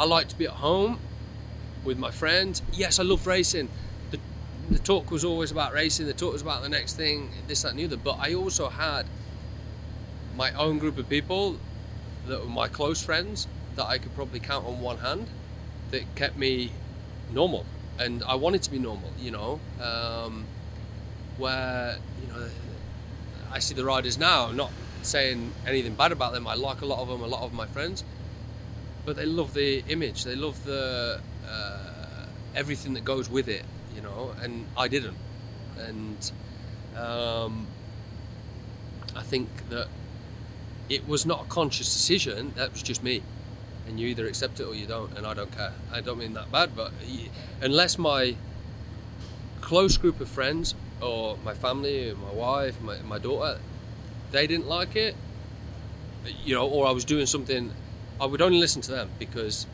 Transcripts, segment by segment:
I like to be at home with my friends. Yes, I love racing. The, the talk was always about racing. The talk was about the next thing, this, that, and the other. But I also had my own group of people that were my close friends that I could probably count on one hand that kept me normal. And I wanted to be normal, you know. Um, where, you know, I see the riders now, not saying anything bad about them. I like a lot of them, a lot of my friends. But they love the image, they love the uh, everything that goes with it, you know, and I didn't. And um, I think that it was not a conscious decision, that was just me. And you either accept it or you don't, and I don't care. I don't mean that bad, but unless my close group of friends or my family, my wife, my, my daughter, they didn't like it, you know, or I was doing something, I would only listen to them because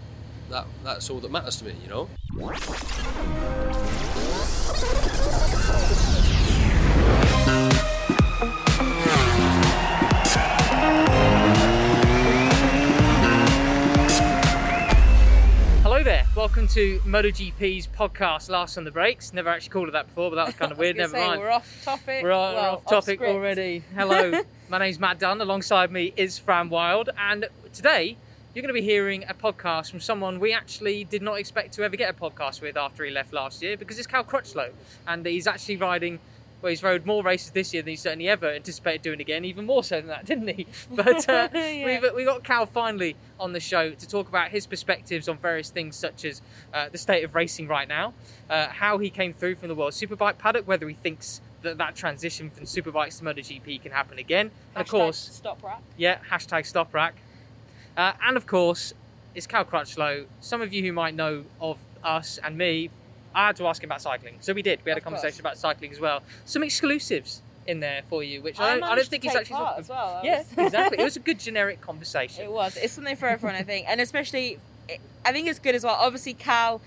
that that's all that matters to me, you know. Hello there. Welcome to MotoGP's podcast, Last on the Brakes. Never actually called it that before, but that was kind of weird. Never say, mind. We're off topic. We're, on- we're well, off topic script. already. Hello, my name's Matt Dunn. Alongside me is Fran Wyld, and today you're going to be hearing a podcast from someone we actually did not expect to ever get a podcast with after he left last year, because it's Cal Crutchlow, and he's actually riding. Well, he's rode more races this year than he certainly ever anticipated doing again, even more so than that, didn't he? But uh, Yeah. we've we got Cal finally on the show to talk about his perspectives on various things, such as uh, the state of racing right now, uh, how he came through from the World Superbike paddock, whether he thinks that that transition from Superbikes to MotoGP can happen again, and of course, Toprak. yeah, hashtag Toprak. Uh, and of course, it's Cal Crutchlow. Some of you who might know of us and me, I had to ask him about cycling. So we did. We had a Of course. conversation about cycling as well. Some exclusives in there for you, which I don't, I don't think take actually. part as well. I Yeah, was- exactly. It was a good generic conversation. It was. It's something for everyone, I think, and especially, I think it's good as well. Obviously, Cal,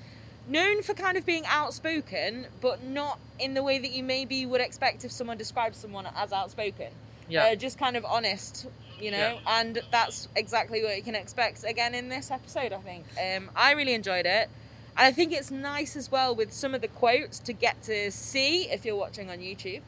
known for kind of being outspoken, but not in the way that you maybe would expect if someone describes someone as outspoken. Yeah. Uh, just kind of honest, you know, and that's exactly what you can expect again in this episode. I think. Um, I really enjoyed it. And I think it's nice as well with some of the quotes to get to see if you're watching on YouTube,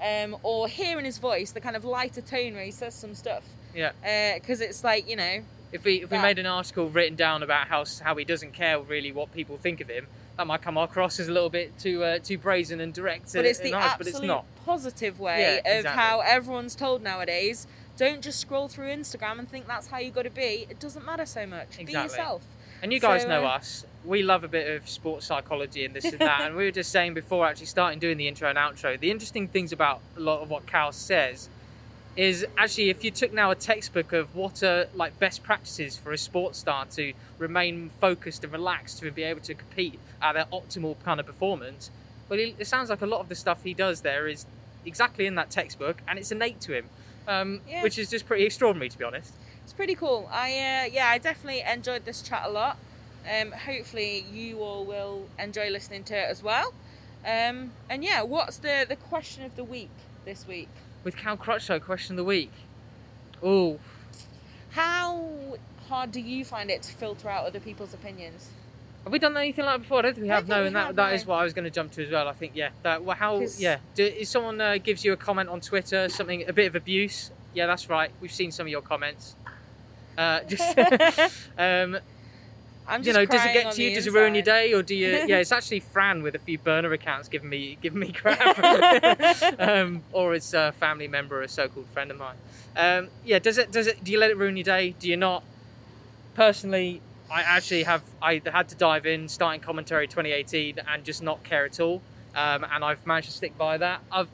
um, or hear in his voice the kind of lighter tone where he says some stuff yeah. because it's like you know If we if we made an article written down about how how he doesn't care really what people think of him, that might come across as a little bit too uh, too brazen and direct. but it's the honest, absolute but it's not. positive way Yeah, of exactly. how everyone's told nowadays don't just scroll through instagram and think that's how you got to be it doesn't matter so much be yourself And you guys So, know uh, us. We love a bit of sports psychology and this and that. and we were just saying before actually starting doing the intro and outro, the interesting things about a lot of what Cal says is actually if you took now a textbook of what are like best practices for a sports star to remain focused and relaxed to be able to compete at their optimal kind of performance, well, it sounds like a lot of the stuff he does there is exactly in that textbook and it's innate to him, um, Yeah. which is just pretty extraordinary to be honest. it's pretty cool i uh, yeah i definitely enjoyed this chat a lot um, hopefully you all will enjoy listening to it as well um, and yeah what's the the question of the week this week With Cal Crutchlow, question of the week. Oh, how hard do you find it to filter out other people's opinions Have we done anything like that before? I don't think we have. No, think and we that, that no. is what I was going to jump to as well. I think yeah. That well, how yeah. Do, if someone uh, gives you a comment on Twitter, something a bit of abuse, yeah, that's right. We've seen some of your comments. Uh, just um, i'm you know, does it get to you? Does it ruin your day, or do you? Yeah, it's actually Fran with a few burner accounts giving me giving me crap, um, or it's a family member, or a so-called friend of mine. Um, yeah, does it? Does it? Do you let it ruin your day? Do you not? Personally, I actually have. I had to dive in starting commentary 2018 and just not care at all, um, and I've managed to stick by that. I've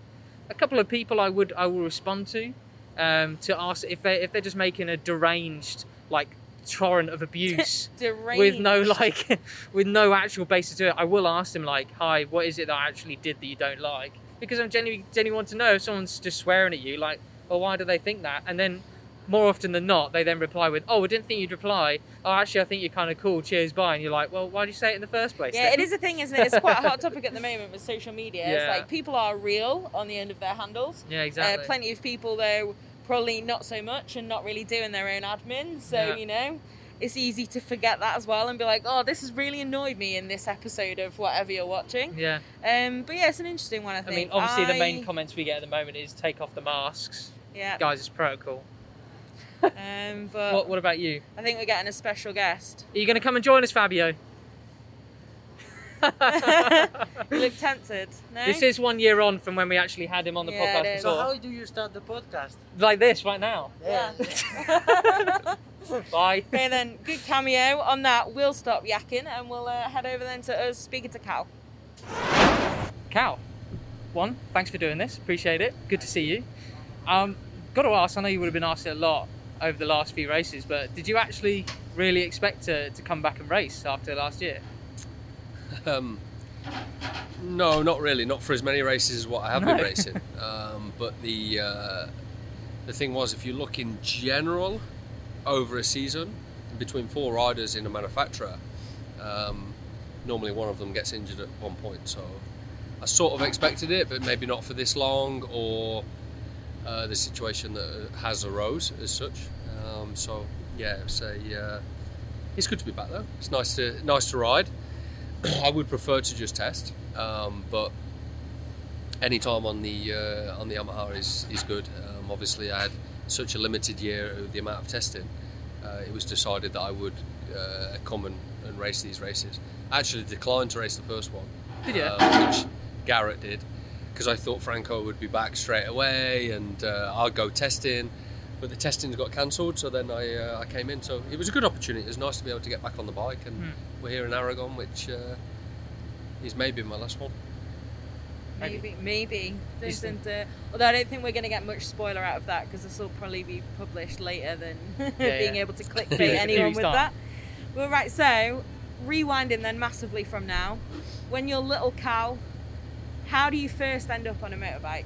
a couple of people I would I will respond to um, to ask if they if they're just making a deranged like torrent of abuse with no like with no actual basis to it. I will ask them like hi what is it that i actually did that you don't like? Because i'm genuinely genuinely want to know if someone's just swearing at you like well why do they think that? And then more often than not they then reply with oh i didn't think you'd reply. Oh actually i think you're kind of cool. Cheers bye. And you're like well why did you say it in the first place Yeah, then? it is a thing, isn't it? It's quite a hot topic at the moment with social media. It's like people are real on the end of their handles. yeah exactly. Uh, plenty of people though probably not so much and not really doing their own admin. So Yeah. you know, it's easy to forget that as well and be like, oh, this has really annoyed me in this episode of whatever you're watching. Yeah. Um, but yeah, it's an interesting one. I think. I mean, obviously, the main comments we get at the moment is take off the masks. Yeah. Guys, it's protocol. Um, but What, what about you? I think we're getting a special guest. Are you going to come and join us, Fabio? You look tempted. No. This is one year on from when we actually had him on the Yeah, podcast. So how do you start the podcast? Like this right now. Yeah. Bye. okay then, good cameo. On that, we'll stop yakking and we'll uh, head over then to us speaking to Cal. Cal, one, thanks for doing this. Appreciate it. Good to see you. Um, got to ask, I know you would have been asked it a lot over the last few races, but did you actually really expect to, to come back and race after last year? Um, no, not really. Not for as many races as what I have No. been racing. Um, but the uh, the thing was, if you look in general over a season between four riders in a manufacturer, um, normally one of them gets injured at one point. So I sort of expected it, but maybe not for this long, or uh, the situation that has arose as such. Um, so yeah, it's a uh, it's good to be back though. It's nice to nice to ride. I would prefer to just test, um, but any time on the uh, on the Yamaha is is good. Um, obviously, I had such a limited year with the amount of testing. Uh, it was decided that I would uh, come and, and race these races. I actually declined to race the first one, Did you? um, which Garrett did, because I thought Franco would be back straight away and uh, I'd go testing. But the testing's got cancelled, so then I, uh, I came in. So it was a good opportunity. It was nice to be able to get back on the bike, and Hmm. we're here in Aragon, which uh, is maybe my last one. Maybe, maybe. Is This and, uh, although I don't think we're going to get much spoiler out of that because this will probably be published later than being yeah. able to clickbait Yeah, anyone with that. Well, right. So, rewinding then massively from now, when you're little Cal, how do you first end up on a motorbike?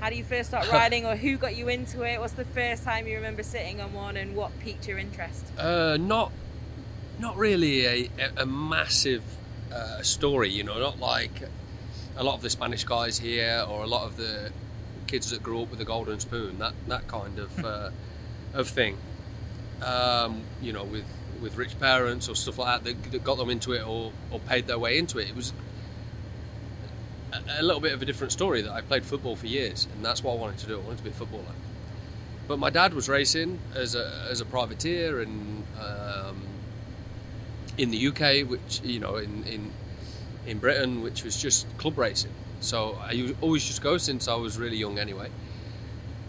How do you first start riding, or who got you into it? What's the first time you remember sitting on one, and what piqued your interest? Uh, not, not really a, a, massive uh, story. You know, not like a lot of the Spanish guys here or a lot of the kids that grew up with a golden spoon. That that kind of uh, of thing. Um, you know, with with rich parents or stuff like that, that that got them into it or or paid their way into it. It was a, little bit of a different story. That I played football for years, and that's what I wanted to do. I wanted to be a footballer. But my dad was racing as a as a privateer and um, in the UK, which you know in in in Britain, which was just club racing. So I always just go since I was really young anyway.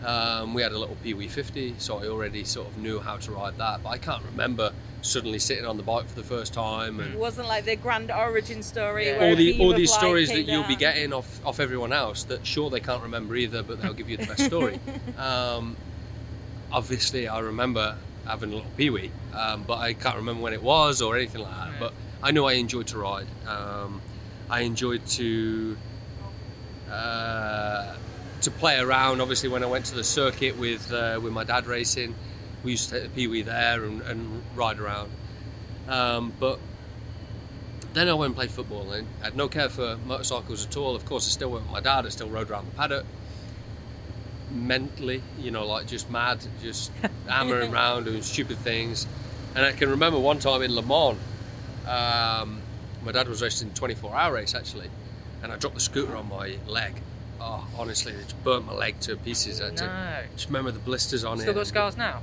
Um, we had a little Pee Wee 50, so I already sort of knew how to ride that. But I can't remember suddenly sitting on the bike for the first time and It wasn't like the grand origin story. Yeah. where all the all these stories that came you'll be getting off off everyone else that sure they can't remember either, but they'll give you the best story. um, obviously, I remember having a little Pee Wee, um, but I can't remember when it was or anything like that. Yeah. But I know I enjoyed to ride. Um, I enjoyed to uh, to play around. Obviously, when I went to the circuit with uh, with my dad racing, we used to take the Pee Wee there and, and ride around. Um, but then I went and played football and I had no care for motorcycles at all. Of course, I still went with my dad. I still rode around the paddock mentally, you know, like just mad, just hammering around doing stupid things. And I can remember one time in Le Mans, um, my dad was racing 24 hour race actually, and I dropped the scooter on my leg. Oh, honestly, it just burnt my leg to pieces. I No. just remember the blisters on Still it. Still got scars now?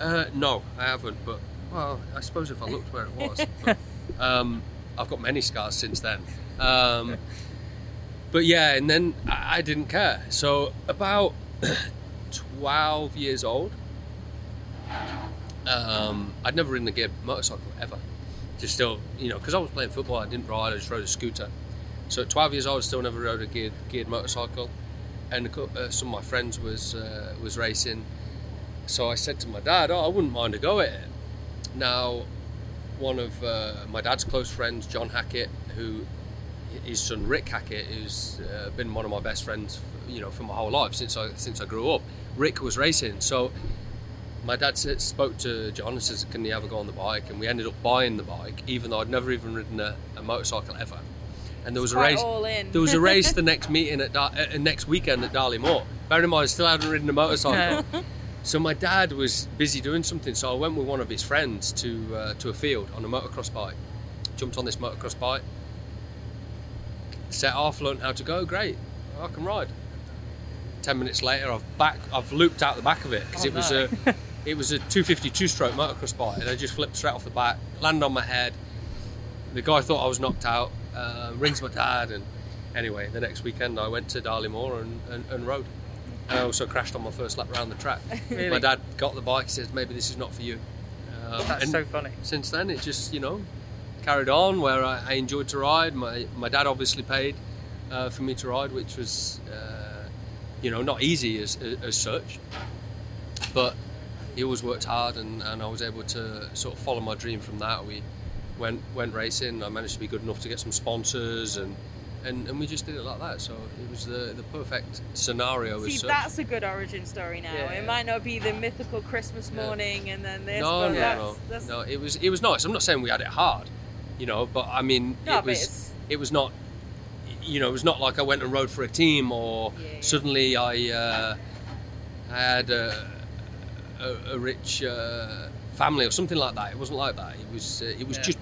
Uh, no, I haven't. But well, I suppose if I looked where it was, but, um, I've got many scars since then. Um, but yeah, and then I, I didn't care. So about twelve years old, um, I'd never ridden a geared motorcycle ever. Just still, you know, because I was playing football, I didn't ride. I just rode a scooter. So at 12 years old, I still never rode a geared, geared motorcycle. And uh, some of my friends was uh, was racing. So I said to my dad, "Oh, I wouldn't mind a go at it." Now, one of uh, my dad's close friends, John Hackett, who his son Rick Hackett, who's uh, been one of my best friends, you know, for my whole life since I since I grew up. Rick was racing, so my dad spoke to John and says, "Can you have a go on the bike?" And we ended up buying the bike, even though I'd never even ridden a, a motorcycle ever. And there was a race. There was a race the next meeting at Dar- uh, next weekend at Darley Moor. Bear in mind, I still hadn't ridden a motorcycle. So my dad was busy doing something, so I went with one of his friends to uh, to a field on a motocross bike. Jumped on this motocross bike, set off, learned how to go. Great, I can ride. Ten minutes later, I've back, I've looped out the back of it because Oh, it was no. a, it was a 252 stroke motocross bike, and I just flipped straight off the back, landed on my head. The guy thought I was knocked out. Uh, rings my dad, and anyway, the next weekend I went to Darley Moor and, and, and rode. I also crashed on my first lap around the track. Really? My dad got the bike. He says, "Maybe this is not for you." Um, That's so funny. since then, it just you know carried on. Where I, I enjoyed to ride. My my dad obviously paid uh, for me to ride, which was uh, you know not easy as, as, as such, but he always worked hard, and, and I was able to sort of follow my dream from that. We went went racing. I managed to be good enough to get some sponsors and. And, and we just did it like that, so it was the, the perfect scenario. See, that's a good origin story now. Yeah. It might not be the mythical Christmas Yeah. morning and then this, no, but no, that's, no, that's no. It was it was nice. I'm not saying we had it hard, you know, but I mean, No, it was it was not, you know, it was not like I went and rode for a team or Yeah, yeah. suddenly I uh, I had a, a, a rich uh, family or something like that. It wasn't like that. It was uh, it was Yeah. just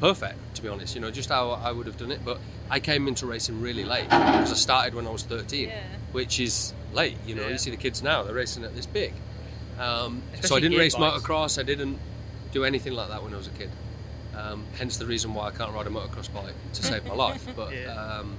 perfect, to be honest. You know, just how I would have done it. But I came into racing really late because I started when I was 13, Yeah. which is late. You know, Yeah. you see the kids now; they're racing at this big. Um, so I didn't race bikes. motocross. I didn't do anything like that when I was a kid. Um, hence the reason why I can't ride a motocross bike to save my life. But um,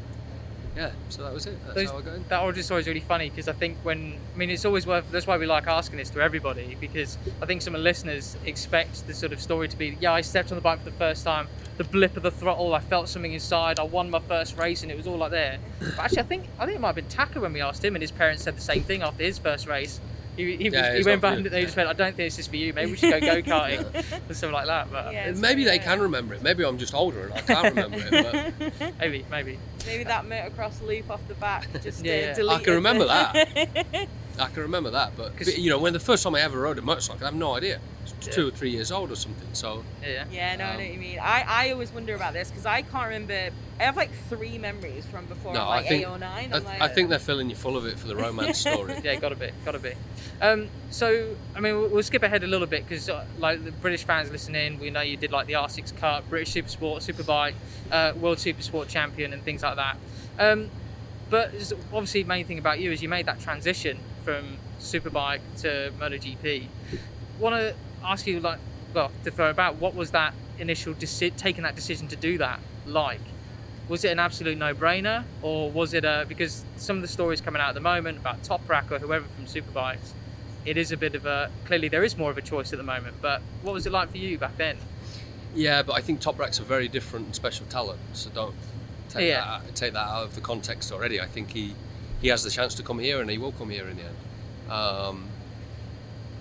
yeah, so that was it. That's Those- how I got in. that origin story is really funny because I think when I mean it's always worth. That's why we like asking this to everybody because I think some of the listeners expect the sort of story to be yeah I stepped on the bike for the first time, the blip of the throttle, I felt something inside, I won my first race and it was all like there. But actually I think I think it might have been Taka when we asked him and his parents said the same thing after his first race. He, he, was, he went back for and you. they just went I don't think this is for you. Maybe we should go go karting or something like that. But Yeah. Maybe they can remember it. Maybe I'm just older and I can't remember it. But maybe maybe Maybe that motocross loop off the back just Yeah, uh, yeah. I can remember that. I can remember that. But, 'Cause- but, you know, when the first time I ever rode a motorcycle, I have no idea. It's Yeah. two or three years old or something. So yeah. Yeah, no, I know Um, what you mean. I, I always wonder about this because I can't remember. I have like three memories from before No, I'm I like think- eight or nine. I, like, I think they're filling you full of it for the romance story. yeah, gotta be, gotta be. Um, so, I mean, we'll, we'll skip ahead a little bit because, uh, like, the British fans listening, we know you did like the R6 Cup, British Super Supersport, Superbike, uh, World Supersport Champion, and things like that. Um, but obviously, the main thing about you is you made that transition from Superbike to MotoGP. Want to ask you, like, well, to throw about what was that initial deci- taking that decision to do that like? was it an absolute no-brainer or was it a because some of the stories coming out at the moment about Toprak or whoever from Superbikes it is a bit of a clearly there is more of a choice at the moment but what was it like for you back then Yeah, but I think Toprak's a very different and special talent. So don't take Yeah. that out, take that out of the context already. I think he he has the chance to come here, and he will come here in the end. Um,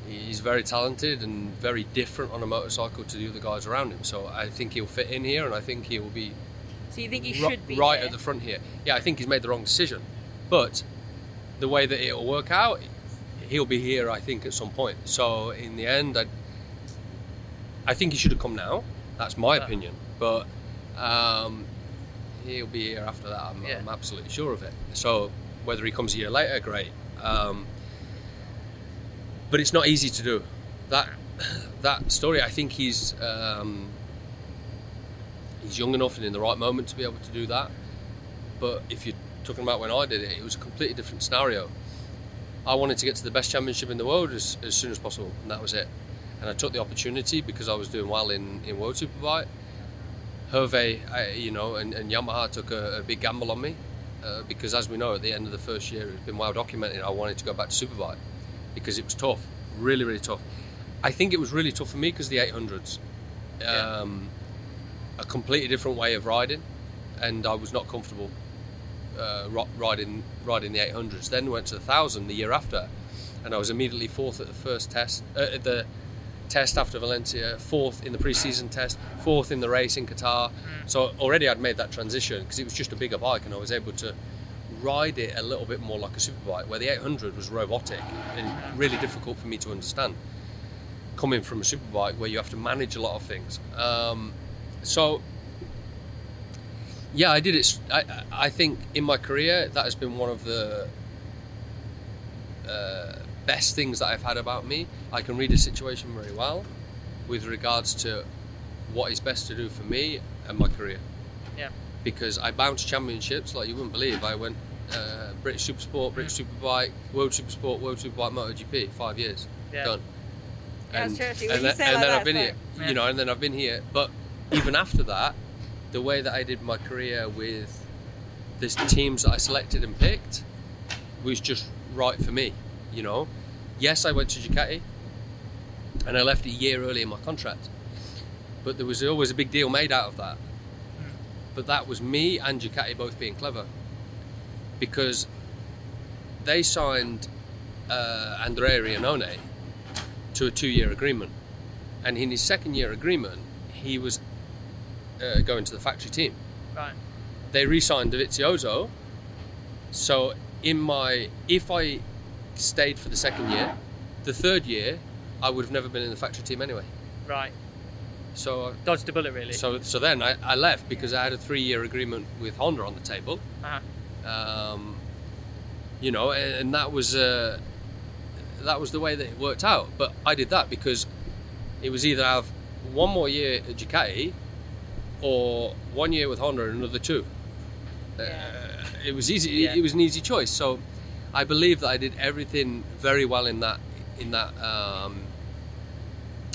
he's very talented and very different on a motorcycle to the other guys around him. So I think he'll fit in here, and I think he will be so you think he ri- should be right here? at the front here. Yeah, I think he's made the wrong decision, but the way that it'll work out, he'll be here. I think at some point. So in the end, I, I think he should have come now. That's my opinion, but um, he'll be here after that. I'm, Yeah. I'm absolutely sure of it. So whether he comes a year later, great. Um, but it's not easy to do. That that story, I think he's um, he's young enough and in the right moment to be able to do that. But if you're talking about when I did it, it was a completely different scenario. I wanted to get to the best championship in the world as, as soon as possible, and that was it. And I took the opportunity because I was doing well in, in World Superbike. Hervé, you know, and, and Yamaha took a, a big gamble on me uh, because, as we know, at the end of the first year, it's been well documented. I wanted to go back to Superbike because it was tough, really, really tough. I think it was really tough for me because the 800s, Yeah. um, a completely different way of riding, and I was not comfortable uh, riding riding the 800s. Then went to the thousand the year after, and I was immediately fourth at the first test, uh, at the test after Valencia, fourth in the pre-season test, fourth in the race in Qatar. So already I'd made that transition because it was just a bigger bike, and I was able to ride it a little bit more like a superbike, where the 800 was robotic and really difficult for me to understand. Coming from a superbike where you have to manage a lot of things, um, so yeah, I did it. I, I think in my career that has been one of the uh, best things that I've had about me. I can read a situation very well with regards to what is best to do for me and my career. Yeah. Because I bounced championships like you wouldn't believe. I went uh, British Super Sport, British Superbike, World Super Sport, World Superbike, MotoGP, five years Yeah. done. Yeah, And, it's true, actually. When and then, and like then that, I've been here, like- you know, and then I've been here. But even after that, the way that I did my career with the teams that I selected and picked was just right for me. You know, yes, I went to Ducati, and I left a year early in my contract, but there was always a big deal made out of that. But that was me and Ducati both being clever, because they signed uh, Andrea Iannone to a two-year agreement, and in his second-year agreement, he was uh, going to the factory team Right. they re-signed Dovizioso. So in my, if I stayed for the second year, the third year, I would have never been in the factory team anyway. Right. So, Dodged a bullet, really. so, so then I, I left because I had a three-year agreement with Honda on the table. Uh-huh. Um, you know, and, and that was uh, that was the way that it worked out. But I did that because it was either have one more year at Ducati or one year with Honda and another two. Yeah. Uh, it was easy. Yeah. It was an easy choice. So I believe that I did everything very well in that in that um,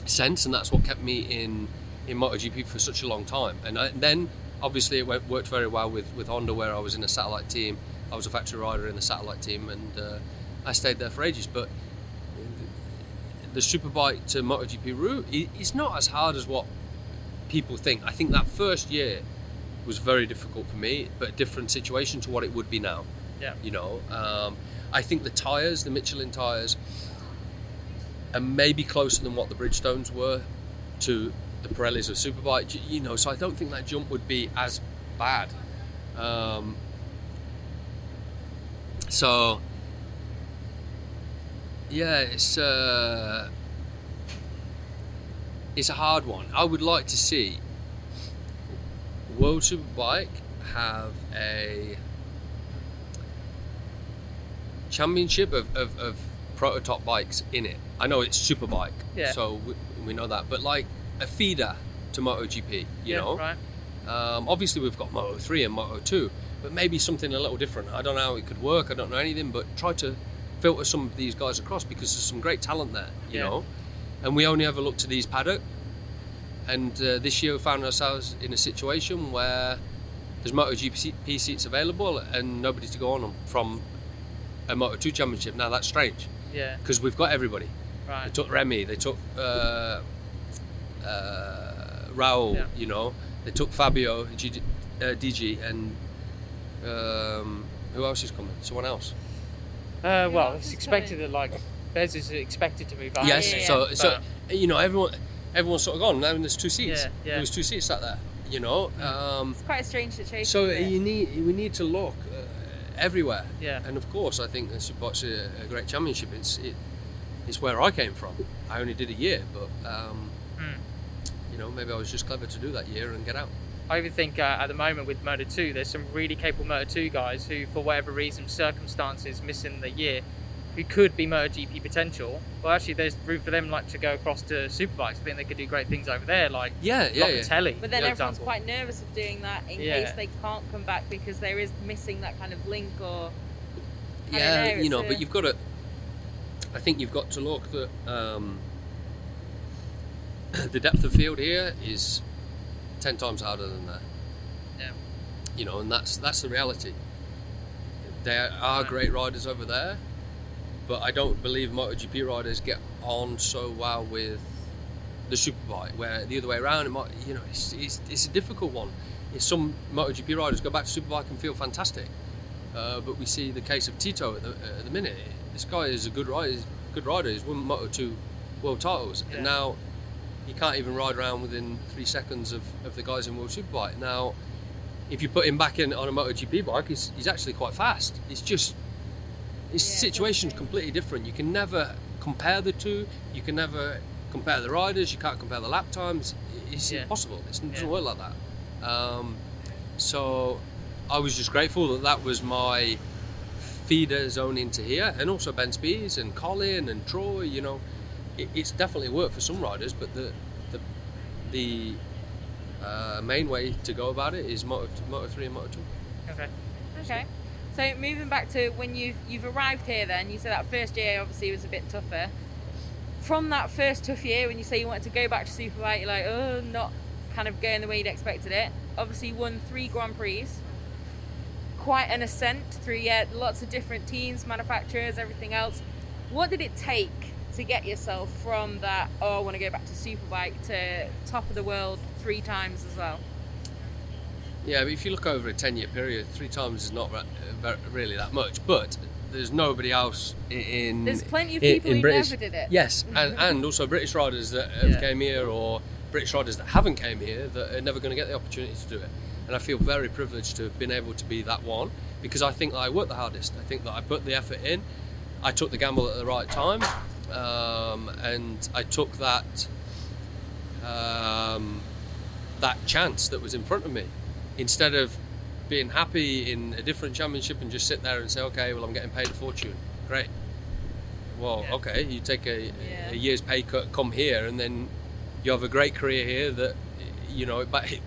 sense, and that's what kept me in in MotoGP for such a long time. And, I, then obviously it went, worked very well with with Honda, where I was in a satellite team. I was a factory rider in the satellite team, and uh, I stayed there for ages. But the Superbike to MotoGP route is not as hard as what people think. I think that first year was very difficult for me, but a different situation to what it would be now. Yeah. You know, um, I think the tyres, the Michelin tyres, are maybe closer than what the Bridgestones were to the Pirellis of Superbike. You know, so I don't think that jump would be as bad. Um, so yeah, it's uh, it's a hard one. I would like to see World Superbike have a championship of, of, of prototype bikes in it. I know it's Superbike, Yeah. so we, we know that, but like a feeder to MotoGP, you yeah, know. Right. Um, obviously, we've got Moto 3 and Moto 2, but maybe something a little different. I don't know how it could work, I don't know anything, but try to filter some of these guys across because there's some great talent there, you Yeah. know. And we only ever look to these paddock. And uh, this year we found ourselves in a situation where there's MotoGP seats available and nobody to go on them from a Moto 2 championship. Now that's strange Yeah. because we've got everybody. Right. They took Remy, they took uh, uh, Raul, Yeah. you know, they took Fabio, G- uh, DG, and um, who else is coming? Someone else. Uh, well, it's expected that like Bez is expected to move up. yes, yeah, yeah. so so you know everyone everyone's sort of gone. Now there's two seats. Yeah, yeah. There was two seats sat there. You know, um, It's quite a strange situation. so you need we need to look uh, everywhere. Yeah. And of course, I think the Superbike's a, a great championship. It's it, it's where I came from. I only did a year, but um, Hmm. You know maybe I was just clever to do that year and get out. I even think uh, at the moment with Moto 2, there's some really capable Moto 2 guys who, for whatever reason, circumstances, missing the year, who could be MotoGP potential. Well, actually, there's room for them like to go across to Superbikes. I think they could do great things over there, like Yeah, yeah, yeah. Locatelli, But then everyone's example. quite nervous of doing that in Yeah. case they can't come back because there is missing that kind of link or. I yeah, know, you know, it's but you've got to. I think you've got to look that um, the depth of field here is ten times harder than that. Yeah. You know, and that's that's the reality. There are great riders over there, but I don't believe MotoGP riders get on so well with the superbike. Where the other way around, it might, you know, it's, it's, it's a difficult one. It's some MotoGP riders go back to superbike and feel fantastic, uh, but we see the case of Tito at the, at the minute. This guy is a good rider. Good rider. He's won Moto two world titles, Yeah. and now he can't even ride around within three seconds of, of the guys in World Superbike. Now, if you put him back in on a MotoGP bike, he's, he's actually quite fast. It's just his Yeah, situation's completely different. You can never compare the two. You can never compare the riders. You can't compare the lap times. It's Yeah. impossible. It's, it doesn't Yeah. work like that. Um, so I was just grateful that that was my feeder zone into here, and also Ben Spies and Colin and Troy. You know, it, it's definitely worked for some riders, but the the the uh, main way to go about it is Moto, Moto three and Moto two. Okay. Okay. So moving back to when you've you've arrived here, then you said that first year obviously was a bit tougher. From that first tough year, when you say you wanted to go back to Superbike, you're like, oh, not kind of going the way you'd expected it. Obviously, you won three Grand Prix. Quite an ascent through yeah, lots of different teams, manufacturers, everything else. What did it take to get yourself from that? Oh, I want to go back to Superbike to top of the world three times as well. Yeah, but if you look over a 10 year period, three times is not really that much. But there's nobody else in. There's plenty of in- people in who British- never did it. Yes, and, and also British riders that have Yeah. came here or British riders that haven't came here that are never going to get the opportunity to do it. And I feel very privileged to have been able to be that one because I think that I worked the hardest. I think that I put the effort in. I took the gamble at the right time, um, and I took that um, that chance that was in front of me instead of being happy in a different championship and just sit there and say, okay, well, I'm getting paid a fortune. Great. Well, Yeah. okay, you take a, Yeah. a year's pay cut, come here, and then you have a great career here that, you know, but it,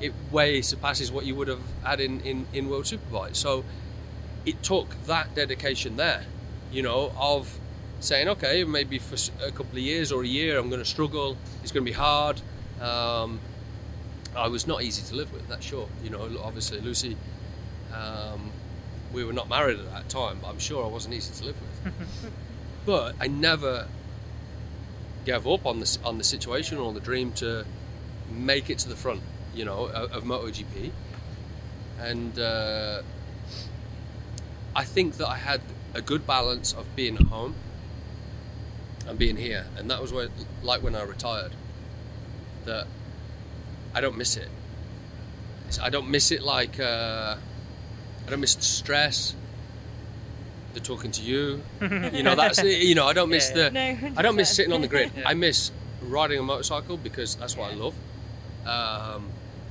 it way surpasses what you would have had in, in, in World Superbike. So it took that dedication there, you know, of saying, okay, maybe for a couple of years or a year, I'm going to struggle. It's going to be hard. Um, I was not easy to live with. That's sure. You know, obviously Lucy, um, we were not married at that time, but I'm sure I wasn't easy to live with. but I never gave up on the on the situation or the dream to make it to the front. You know, of, of MotoGP, and uh, I think that I had a good balance of being at home and being here, and that was when, like when I retired, that I don't miss it. It's- I don't miss it like uh, I don't miss the stress, the talking to you. You know, that's it. You know, I don't miss Yeah. the. No, I don't miss sitting on the grid. Yeah. I miss riding a motorcycle because that's what I love. Um,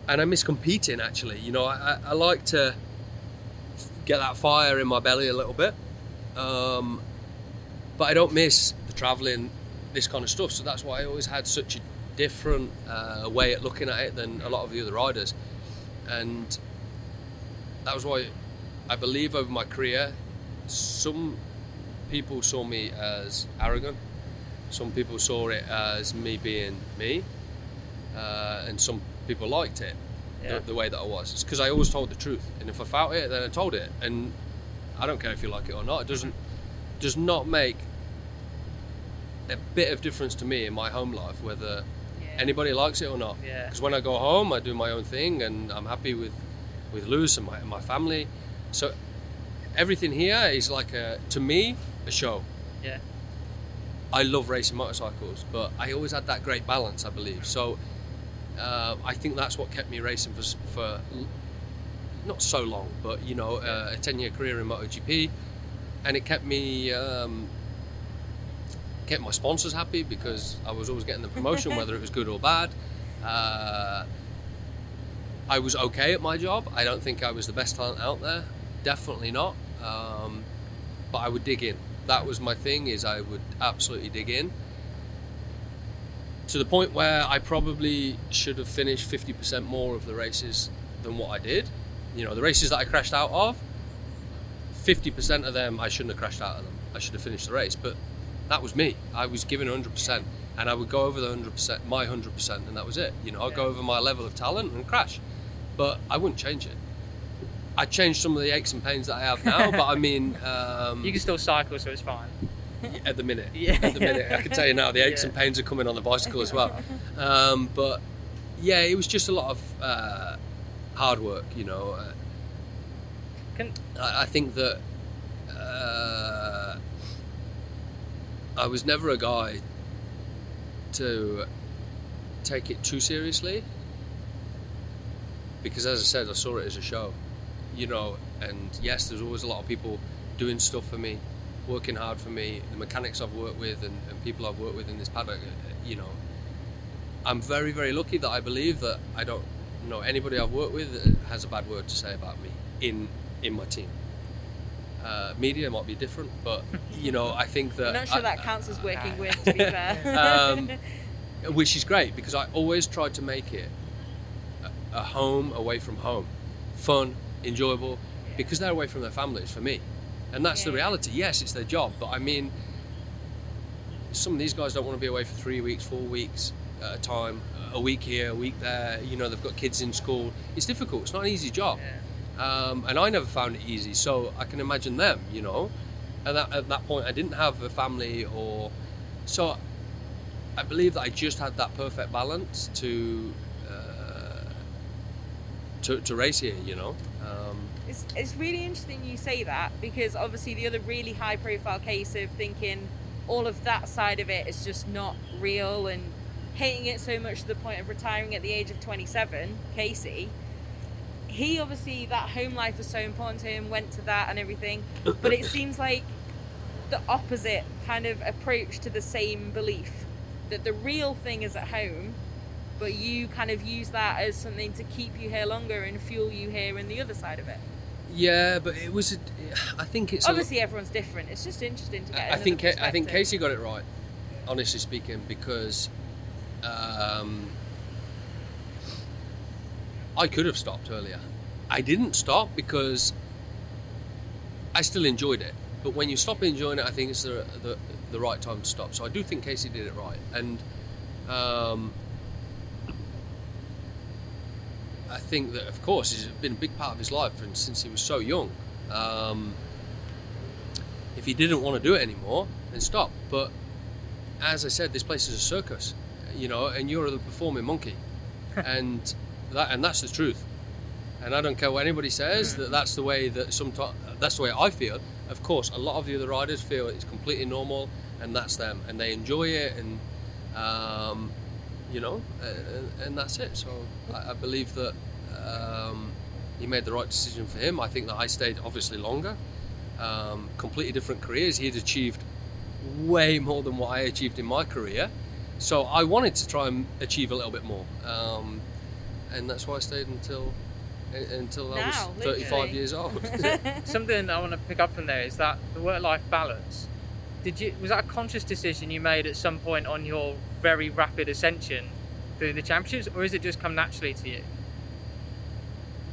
and I miss competing actually. You know, I, I, I like to get that fire in my belly a little bit. Um, but I don't miss the travelling, this kind of stuff. So that's why I always had such a different uh, way at looking at it than a lot of the other riders. And that was why I believe over my career, some people saw me as arrogant. Some people saw it as me being me, uh, and some people liked it Yeah. the, the way that I was. It's because I always told the truth, and if I felt it, then I told it. And I don't care if you like it or not. It doesn't does not make a bit of difference to me in my home life whether Yeah. anybody likes it or not. Yeah. Because when I go home, I do my own thing, and I'm happy with with Lucy and my, and my family. So everything here is like a to me a show. Yeah. I love racing motorcycles, but I always had that great balance, I believe. So uh, I think that's what kept me racing for, for not so long, but you know, uh, a 10 year career in MotoGP. And it kept me, um, kept my sponsors happy because I was always getting the promotion, whether it was good or bad. Uh, I was okay at my job. I don't think I was the best talent out there. Definitely not. Um, but I would dig in. That was my thing. Is I would absolutely dig in to the point where I probably should have finished 50% more of the races than what I did. You know, the races that I crashed out of, 50% of them I shouldn't have crashed out of them. I should have finished the race, but that was me. I was given 100%, and I would go over the 100%, my 100%, and that was it. You know, I'd go over my level of talent and crash, but I wouldn't change it. I changed some of the aches and pains that I have now, but I mean, um, You can still cycle, so it's fine. at the minute. Yeah. At the minute, I can tell you now, the aches Yeah. and pains are coming on the bicycle as well. Um, but yeah, it was just a lot of uh, hard work. You know, uh, Can I, I think that uh, I was never a guy to take it too seriously because, as I said, I saw it as a show. You know, and yes, there's always a lot of people doing stuff for me, working hard for me. The mechanics I've worked with and, and people I've worked with in this paddock, uh, you know, I'm very, very lucky that I believe that I don't know anybody I've worked with has a bad word to say about me in in my team. Uh, media might be different, but you know, I think that I'm not sure I- that counts as working with, to be fair. Um, which is great because I always tried to make it a, a home away from home, fun, enjoyable, because they're away from their families for me, and that's the reality. Yes, it's their job, but I mean, some of these guys don't want to be away for three weeks, four weeks at a time, a week here, a week there. You know, they've got kids in school. It's difficult. It's not an easy job. Yeah. Um, and I never found it easy, so I can imagine them. You know, at that, at that point, I didn't have a family, or so I believe that I just had that perfect balance to uh, to, to race here. You know, um, It's, it's really interesting you say that because obviously the other really high profile case of thinking all of that side of it is just not real and hating it so much to the point of retiring at the age of 27, Casey. He obviously, that home life was so important to him, went to that and everything, but it seems like the opposite kind of approach to the same belief that the real thing is at home but you kind of use that as something to keep you here longer and fuel you here in the other side of it. yeah, but it was. A, I think it's. Obviously, everyone's different. It's just interesting to get. I think I think. Casey got it right, honestly speaking, because um, I could have stopped earlier. I didn't stop because I still enjoyed it. But when you stop enjoying it, I think it's the the, the right time to stop. So I do think Casey did it right, and um, I think that of course it's been a big part of his life, and since he was so young. Um, if he didn't want to do it anymore, then stop. But as I said, this place is a circus, you know, and you're the performing monkey, and that and that's the truth. And I don't care what anybody says that that's the way that sometimes that's the way I feel. Of course, a lot of the other riders feel it's completely normal, and that's them, and they enjoy it, and um, you know, and, and that's it. So I, I believe that um, he made the right decision for him. I think that I stayed obviously longer um, completely different careers. He had achieved way more than what I achieved in my career. So I wanted to try and achieve a little bit more. Um, and that's why I stayed until until I was Now, 35 literally. years old. Something I want to pick up from there is that the work-life balance. Did you was that a conscious decision you made at some point on your very rapid ascension through the championships, or is it just come naturally to you?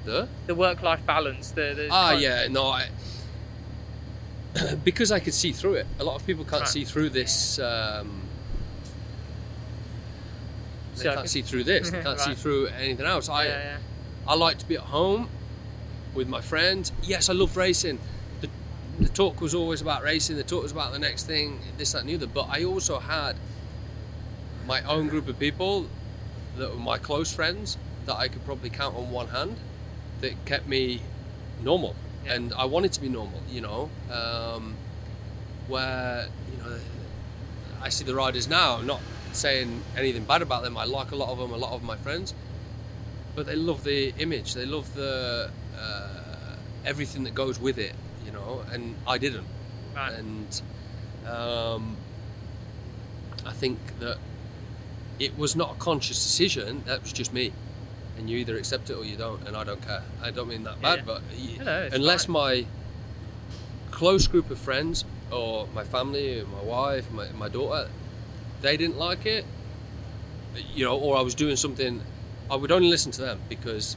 the? The work-life balance. The, the Ah, con- yeah, no, I, because I could see through it. A lot of people can't Right. see through this. Um, they So- can't see through this. They can't see through anything else. I, yeah, yeah. I like to be at home with my friends. Yes, I love racing. The, the talk was always about racing. The talk was about the next thing, this, that, and the other. But I also had my own group of people that were my close friends that I could probably count on one hand that kept me normal. Yeah. And I wanted to be normal, you know. Um, where, you know, I see the riders now, not saying anything bad about them. I like a lot of them, a lot of my friends but they love the image they love the uh, everything that goes with it you know and i didn't Right. and um, i think that it was not a conscious decision that was just me and you either accept it or you don't and i don't care i don't mean that bad Yeah. but y- No, no, unless fine. my close group of friends or my family my wife my, my daughter they didn't like it you know or i was doing something i would only listen to them because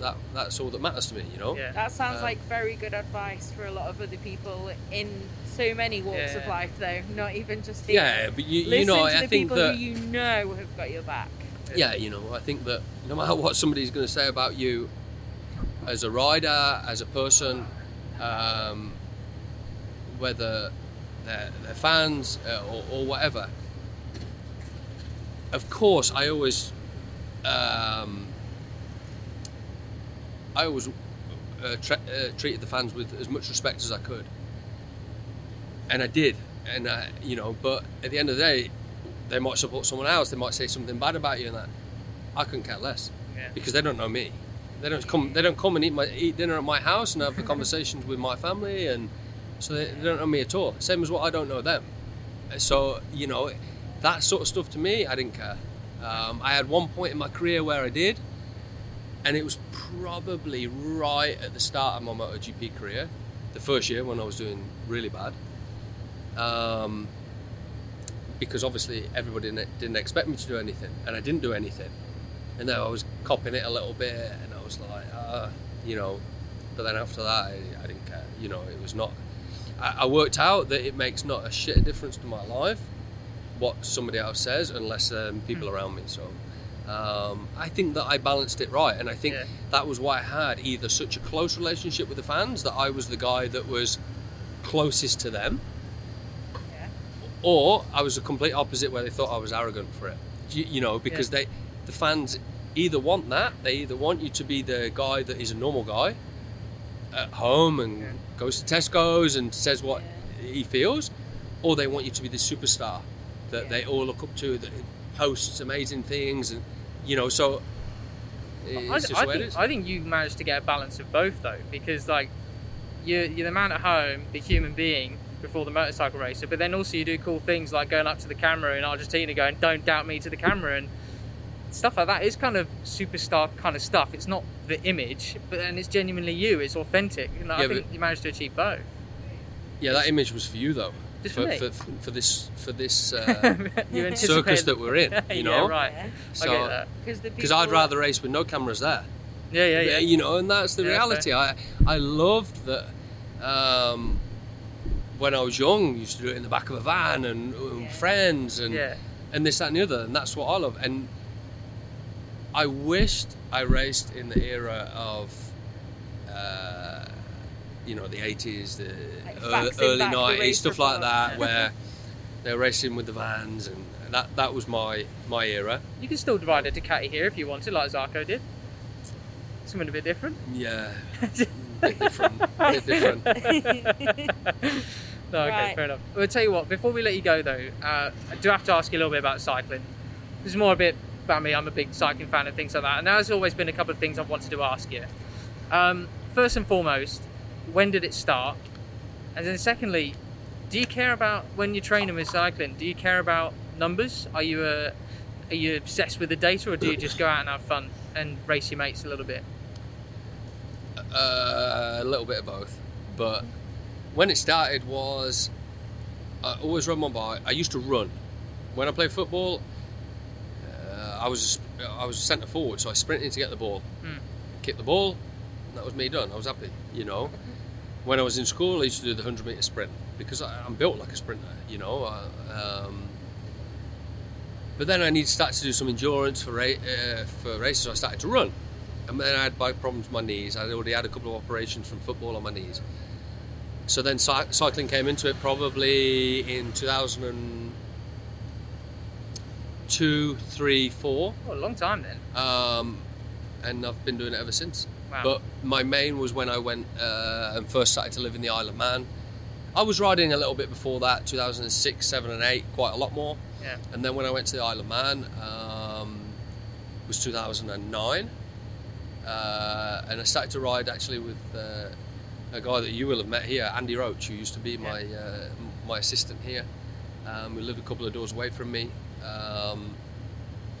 that that's all that matters to me you know Yeah. That sounds Um, like very good advice for a lot of other people in so many walks of life, though. Not even just here. yeah but you, you know to i the think people that who you know have got your back. yeah you know i think that no matter what somebody's going to say about you as a rider as a person um, whether they're, they're fans uh, or, or whatever of course i always um, i always uh, tra- uh, treated the fans with as much respect as i could. And i did and uh, you know but at the end of the day they might support someone else they might say something bad about you and that. I couldn't care less. Yeah. because they don't know me. They don't come they don't come and eat my eat dinner at my house and have the conversations with my family and so they, they don't know me at all. Same as what i don't know them. So you know that sort of stuff to me i didn't care um, i had one point in my career where i did and it was probably right at the start of my MotoGP career the first year when I was doing really bad. Um, because obviously everybody didn't, expect me to do anything, and I didn't do anything. And then I was copping it a little bit, and I was like, uh, you know. But then after that, I, I didn't care. You know, it was not. I, I worked out that it makes not a shit difference to my life what somebody else says, unless um, people Hmm. around me. So. Um, I think that I balanced it right, and I think Yeah. that was why I had either such a close relationship with the fans that I was the guy that was closest to them, Yeah. or I was the complete opposite where they thought I was arrogant for it. You, you know, because they, the fans, either want that, they either want you to be the guy that is a normal guy at home and Yeah. goes to Tesco's and says what he feels, or they want you to be the superstar that Yeah. they all look up to that hosts amazing things and you know so it's I, I think. I think you managed to get a balance of both though, because like you're, you're the man at home, the human being before the motorcycle racer, but then also you do cool things like going up to the camera in Argentina, going "Don't doubt me" to the camera and stuff like that. Is kind of superstar kind of stuff. It's not the image, but then it's genuinely you. It's authentic. You know, I Yeah, think you managed to achieve both. yeah that image was for you though for, for for, for this for this uh, circus that we're in you know yeah, right. Yeah. So. Because I'd rather race with no cameras there Yeah, yeah, yeah. you know and that's the Yeah, reality I I loved that um, when I was young used to do it in the back of a van and, and Yeah. friends and yeah. and this that and the other and that's what I love and I wished I raced in the era of uh, you know the 80s the Like ear- early 90s stuff like that reports. where they were racing with the vans and that that was my my era You can still ride a Ducati here if you wanted, like Zarco did. Something a bit different. yeah bit different bit different no, okay, Right. fair enough. Well, I'll tell you what, before we let you go though, uh, I do have to ask you a little bit about cycling. This is more a bit about me, I'm a big cycling fan and things like that. And there's always been a couple of things I've wanted to ask you. Um, first and foremost, when did it start? And then secondly, do you care about when you're training with cycling? Do you care about numbers? Are you uh, are you obsessed with the data, or do you just go out and have fun and race your mates a little bit? Uh, a little bit of both, but when it started was I always rode my bike. I used to run. When I played football, uh, I was I was centre forward, so I sprinted to get the ball, Hmm. kick the ball. That was me done. I was happy, you know. When I was in school, I used to do the hundred meter sprint because I, I'm built like a sprinter, you know. I, um, but then I need to start to do some endurance for uh, for races. So I started to run, and then I had bike problems with my knees. I'd already had a couple of operations from football on my knees. So then cy- cycling came into it probably in 2002, three, four, Oh, a long time then. um, and I've been doing it ever since. Wow. But my main was when I went uh, and first started to live in the Isle of Man. I was riding a little bit before that, 2006, 7 and 8, quite a lot more. Yeah. And then when I went to the Isle of Man, um, was 2009. Uh, and I started to ride actually with uh, a guy that you will have met here, Andy Roach, who used to be my uh, my assistant here. Um, who lived a couple of doors away from me, um,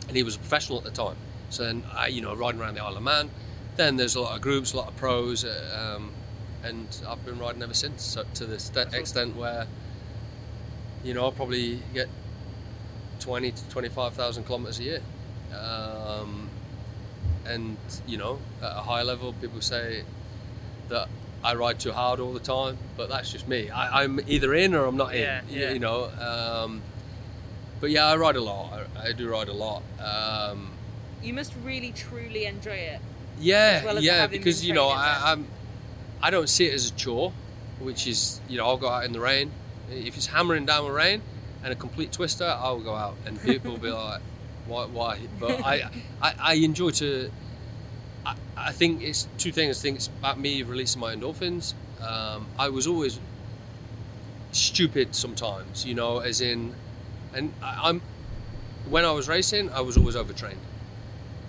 and he was a professional at the time. So then, I, you know, riding around the Isle of Man. Then there's a lot of groups, a lot of pros, uh, um, and I've been riding ever since. So to the st- extent where, you know, I'll probably get twenty to twenty-five thousand kilometers a year. Um, and you know, at a high level, people say that I ride too hard all the time, but that's just me. I, I'm either in or I'm not Yeah, in. yeah. You know. Um, but yeah, I ride a lot. I, I do ride a lot. Um, You must really truly enjoy it. Yeah, well yeah, because you know, I, I'm, I don't see it as a chore, which is you know, I'll go out in the rain. If it's hammering down with rain and a complete twister, I'll go out, and people will be like, "Why? Why?" But I, I, I enjoy to. I, I think it's two things. I think it's about me releasing my endorphins. Um, I was always stupid sometimes, you know, as in, and I, I'm when I was racing, I was always overtrained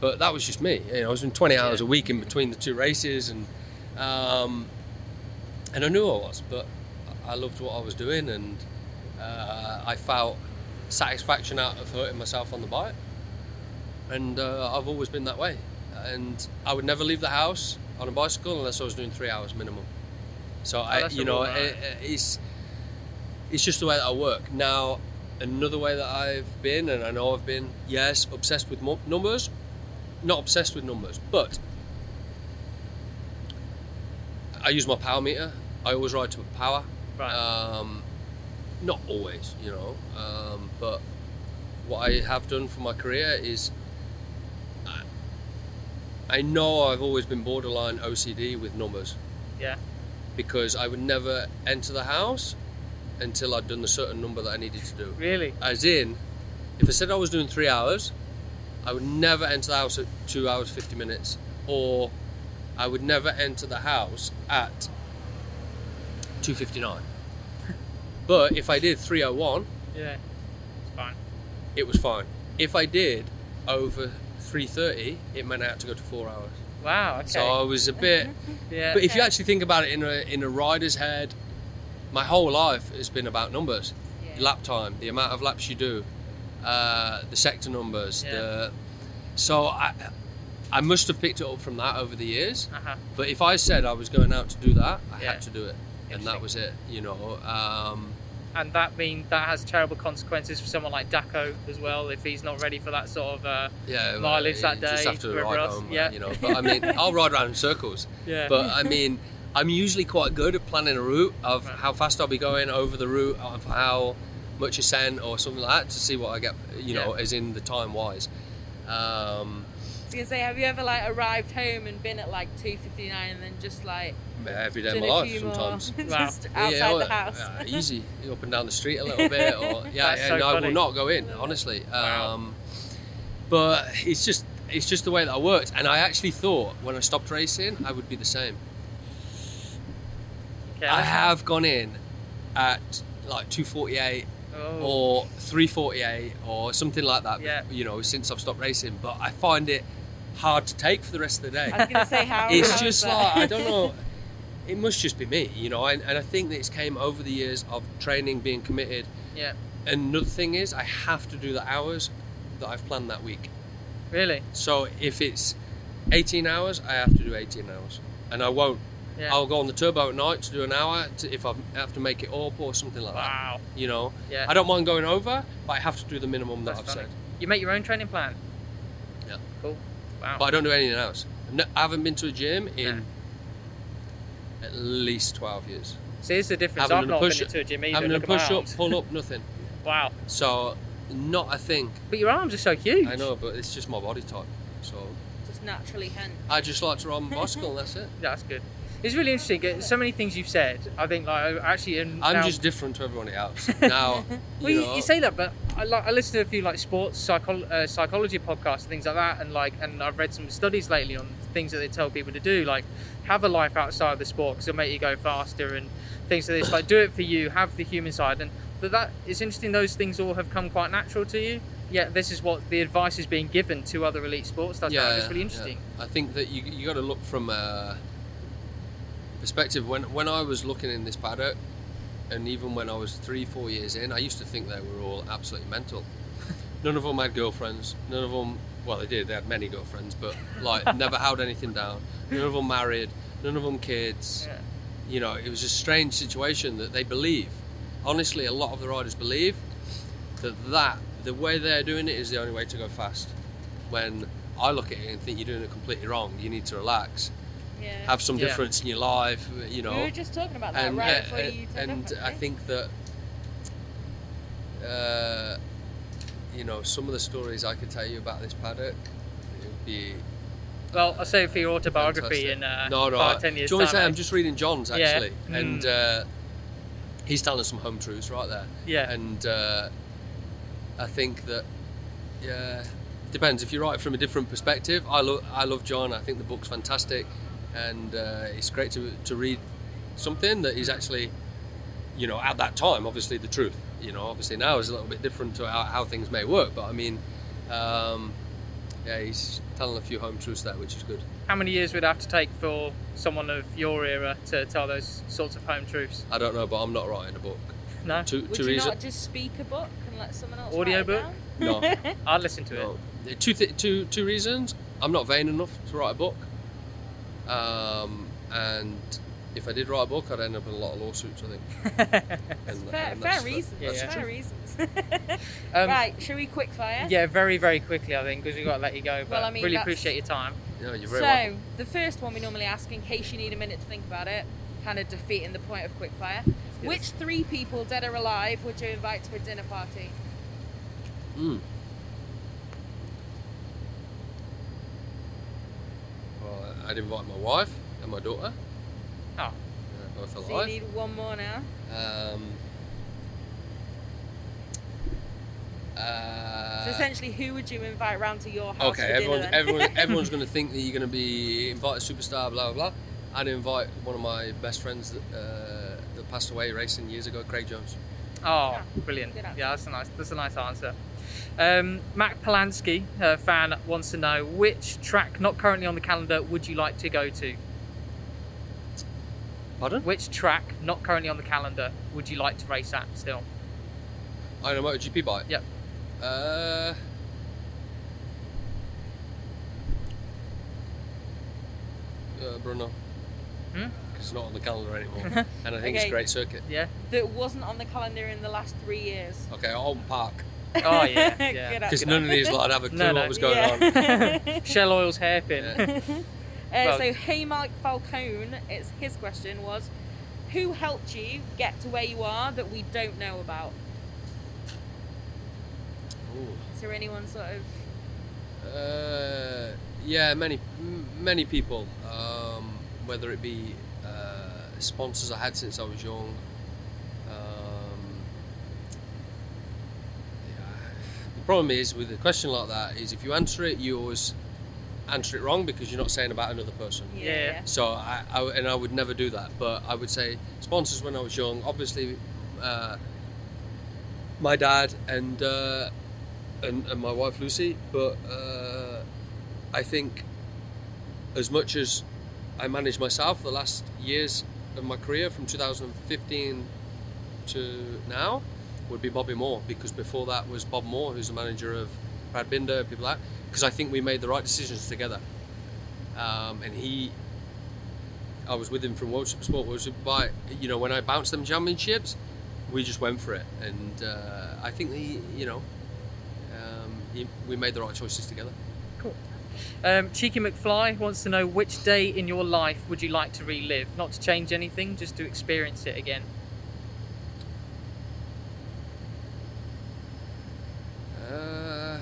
but that was just me. You know, I was doing 20 hours a week in between the two races, and um, and I knew I was, but I loved what I was doing, and uh, I felt satisfaction out of hurting myself on the bike, and uh, I've always been that way. And I would never leave the house on a bicycle unless I was doing three hours minimum. So I, you know, it, it's it's just the way that I work. Now, another way that I've been, and I know I've been, yes, obsessed with numbers. Not obsessed with numbers, but I use my power meter. I always ride to power. Right. Um, not always, you know, um, but what I have done for my career is I, I know I've always been borderline OCD with numbers yeah. because I would never enter the house until I'd done the certain number that I needed to do. Really? As in, if I said I was doing three hours, I would never enter the house at two hours fifty minutes, or I would never enter the house at two fifty nine. But if I did three oh one, Yeah. It's fine. it was fine. If I did over three thirty, it meant I had to go to four hours. Wow. Okay. So I was a bit. yeah. But if you actually think about it in a in a rider's head, my whole life has been about numbers, Yeah. lap time, the amount of laps you do, uh, the sector numbers. Yeah. The, so I I must have picked it up from that over the years. uh-huh. But if I said I was going out to do that, I Yeah. had to do it, and that was it. You know. Um, And that mean that has terrible consequences for someone like Daco as well if he's not ready for that sort of. Uh, yeah, Mileage that you just day, have to ride else, home, yeah. you know. But I mean, I'll ride around in circles. yeah. But I mean, I'm usually quite good at planning a route of Right. how fast I'll be going over the route, of how much ascent or something like that to see what I get, you know, Yeah. as in the time wise. Um, I was gonna say, have you ever like arrived home and been at like two fifty nine and then just like every day of my life sometimes. more Wow. just outside Yeah, the house? uh, easy, up and down the street a little bit, or yeah, That's so and I will not go in, honestly. Wow. Um, but it's just it's just the way that I worked, and I actually thought when I stopped racing, I would be the same. okay. I have gone in at like 248 Oh. or 348 or something like that Yeah. you know since i've stopped racing but i find it hard to take for the rest of the day. I was gonna say how. it's how just like i don't know it must just be me you know and, and i think that it's came over the years of training being committed Yeah. And another thing is i have to do the hours that i've planned that week Really? so if it's 18 hours i have to do 18 hours and i won't Yeah. i'll go on the turbo at night to do an hour to, if i have to make it up or something like that Wow. you know Yeah. I don't mind going over, but I have to do the minimum that I've funny. said. You make your own training plan. Yeah. Cool. Wow. But I don't do anything else. No, I haven't been to a gym in Yeah. at least 12 years. See, here's the difference. Having I've a not been push- into a gym either. Having a Look push up, pull up, nothing. Wow. So, not a thing. But your arms are so huge. I know, but it's just my body type. So, just naturally hen. I just like to ride my bicycle, and that's it. Yeah, That's good. It's really interesting. uh, So many things you've said. I think like actually. and I'm now- just different to everyone else. Now, Well, you you, say that, but I, like, I listen to a few like sports psycho- uh, psychology podcasts and things like that, and like, and I've read some studies lately on things that they tell people to do, like have a life outside of the sport because it'll make you go faster and things like this. Like, do it for you, have the human side, and but that it's interesting. Those things all have come quite natural to you. Yeah, this is what the advice is being given to other elite sports. That's yeah, it's really yeah. interesting. I think that you you got to look from a perspective. When when I was looking in this paddock, and even when I was three four years in, I used to think they were all absolutely mental. None of them had girlfriends. None of them. Well, they did. They had many girlfriends, but like never held anything down. None of them married. None of them kids. Yeah. You know, it was a strange situation that they believe. Honestly, a lot of the riders believe that that the way they're doing it is the only way to go fast. When I look at it and think you're doing it completely wrong, you need to relax, Yeah. have some Yeah. difference in your life. You know, we were just talking about that and right uh, before you and up, I actually. think that uh, you know some of the stories I could tell you about this paddock it would be Well, I'll say for your autobiography fantastic. in uh, no, no. five, I- ten years do you want to time. say I'm just reading John's Yeah. actually, Mm. and uh, he's telling us some home truths right there. yeah. and uh, I think that yeah depends if you write from a different perspective. I love I love John. I think the book's fantastic, and uh, it's great to to read something that is actually you know at that time obviously the truth. You know, obviously now is a little bit different to how, how things may work, but I mean. Um, yeah, he's telling a few home truths there, which is good. How many years would it have to take for someone of your era to tell those sorts of home truths? I don't know, but I'm not writing a book. No, Two, Would two you reasons. not just speak a book and let someone else Audio write it book? down? No. I'd listen to it. No. Two, th- two, two reasons. I'm not vain enough to write a book, um, and if I did write a book, I'd end up in a lot of lawsuits. I think. And, Fair, and fair reasons. Yeah, yeah. fair reasons. Um, right, shall we quick fire? Yeah, very, very quickly, I think, because we've got to let you go. But Well, I mean, really that's- appreciate your time. Yeah, you're So, very welcome. the first one we normally ask, in case you need a minute to think about it, kind of defeating the point of quick fire. Which three people, dead or alive, would you invite to a dinner party? Mm. I'd invite my wife and my daughter. Oh. Uh, both So you need one more now. Um, uh, So essentially, who would you invite round to your house okay, for everyone, dinner? everyone, everyone's going to think that you're going to be invite a superstar, blah blah blah. I'd invite one of my best friends that, uh, that passed away racing years ago, Craig Jones. Oh, Yeah, brilliant! Yeah, that's a nice. That's a nice answer. Um, Mac Polanski, uh, fan, wants to know which track not currently on the calendar would you like to go to? Pardon? Which track not currently on the calendar would you like to race at still? I know MotoGP bike. Yep. Uh, uh, Brno. Hmm? Because it's not on the calendar anymore, and I think it's a great circuit. Yeah. that wasn't on the calendar in the last three years. Okay, Oulton Park. Oh yeah, yeah. Because answer. none of these lot have a clue No, no. what was going on. Yeah. Shell Oils hairpin. Yeah. Uh, Well- so, hey, Mike Falcone, it's his question was, who helped you get to where you are that we don't know about? Ooh. Is there anyone sort of? Uh, yeah, many m- many people. Um, whether it be uh, sponsors I had since I was young. Um, yeah. The problem is with a question like that is if you answer it, you always answer it wrong because you're not saying about another person. Yeah. So I, I and I would never do that. But I would say sponsors when I was young. Obviously, uh, my dad and, uh, and and my wife Lucy. But uh, I think as much as I managed myself the last years of my career from 2015 to now would be Bobby Moore because before that was Bob Moore who's the manager of Brad Binder people like that. Because I think we made the right decisions together. Um, and he I was with him from World Super Sport was by you know when I bounced them championships we just went for it. And uh, I think he you know um, he, we made the right choices together. Um, Cheeky McFly wants to know which day in your life would you like to relive? Not to change anything, just to experience it again. Uh,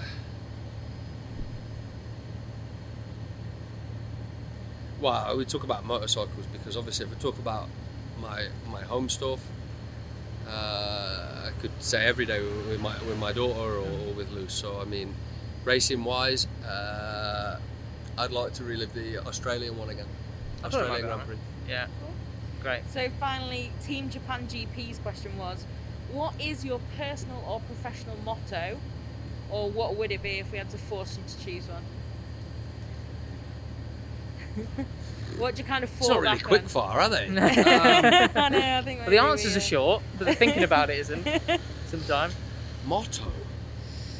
well, we talk about motorcycles because obviously, if we talk about my my home stuff, uh, I could say every day with my with my daughter or, or with Luce. So I mean, racing wise, uh, I'd like to relive the Australian one again. I thought about Australian Grand Prix. Yeah. Great. So finally, Team Japan GP's question was, what is your personal or professional motto, or what would it be if we had to force you to choose one? what do you kind of It's not really quick on? fire, are they? No. um, I know, I think Well, the answers we, are short, but the thinking about it isn't. Sometimes. motto.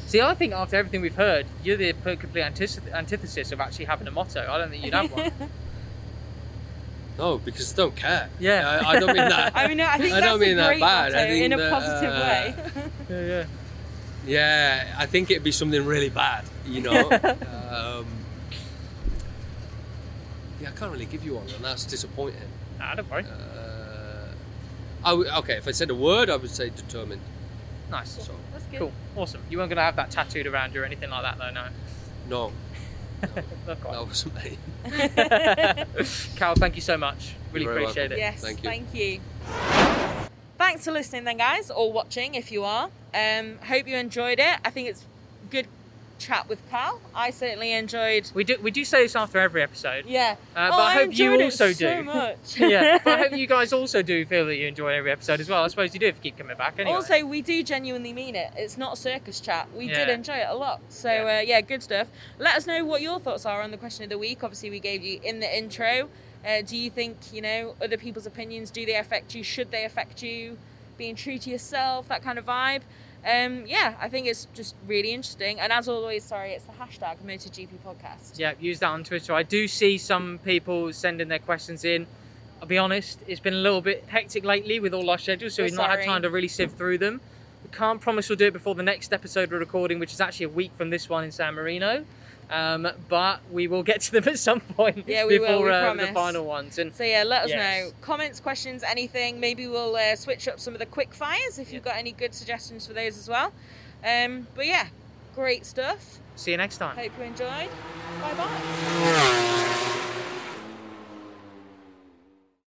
See, I think after everything we've heard, you're the complete antith- antithesis of actually having a motto. I don't think you'd have one. No, because I don't care. Yeah. I, I don't mean that. I mean, I think I that's don't mean a that great bad. I motto think in a that, positive uh, way. yeah, yeah. Yeah, I think it'd be something really bad, you know. um, yeah, I can't really give you one, and that's disappointing. Nah, don't worry. Uh, I w- okay, if I said a word, I would say determined. Nice. So That's good. Cool. Awesome. You weren't going to have that tattooed around you or anything like that, though, no? no, Not quite. that wasn't me. Cal, thank you so much. Really You're appreciate welcome. it. Yes, Thank thank you. you. Thanks for listening, then, guys, or watching if you are. Um, hope you enjoyed it. I think it's good chat with Cal. I certainly enjoyed. We do we do say this after every episode. Yeah. Uh, oh, but I hope you enjoyed it also so do. much. yeah, but I hope you guys also do feel that you enjoy every episode as well. I suppose you do if you keep coming back anyway. Also, we do genuinely mean it. It's not a circus chat. We did enjoy it a lot. So, Yeah. Uh, yeah, good stuff. Let us know what your thoughts are on the question of the week. Obviously, we gave you in the intro. Uh, do you think, you know, other people's opinions, do they affect you? Should they affect you? Being true to yourself, that kind of vibe. Um, yeah, I think it's just really interesting. And as always, sorry, it's the hashtag MotoGP podcast. yeah, use that on Twitter. I do see some people sending their questions in. I'll be honest, it's been a little bit hectic lately with all our schedules, so We're we've not had time to really sift through them. We can't promise we'll do it before the next episode we're recording, which is actually a week from this one in San Marino. Um, but we will get to them at some point Yeah, we will, before we uh, the final ones. And So yeah, let us Yes. know. Comments, questions, anything. Maybe we'll uh, switch up some of the quick fires if you've got any good suggestions for those as well. Um, but yeah, great stuff. see you next time. Hope you enjoyed. Bye bye.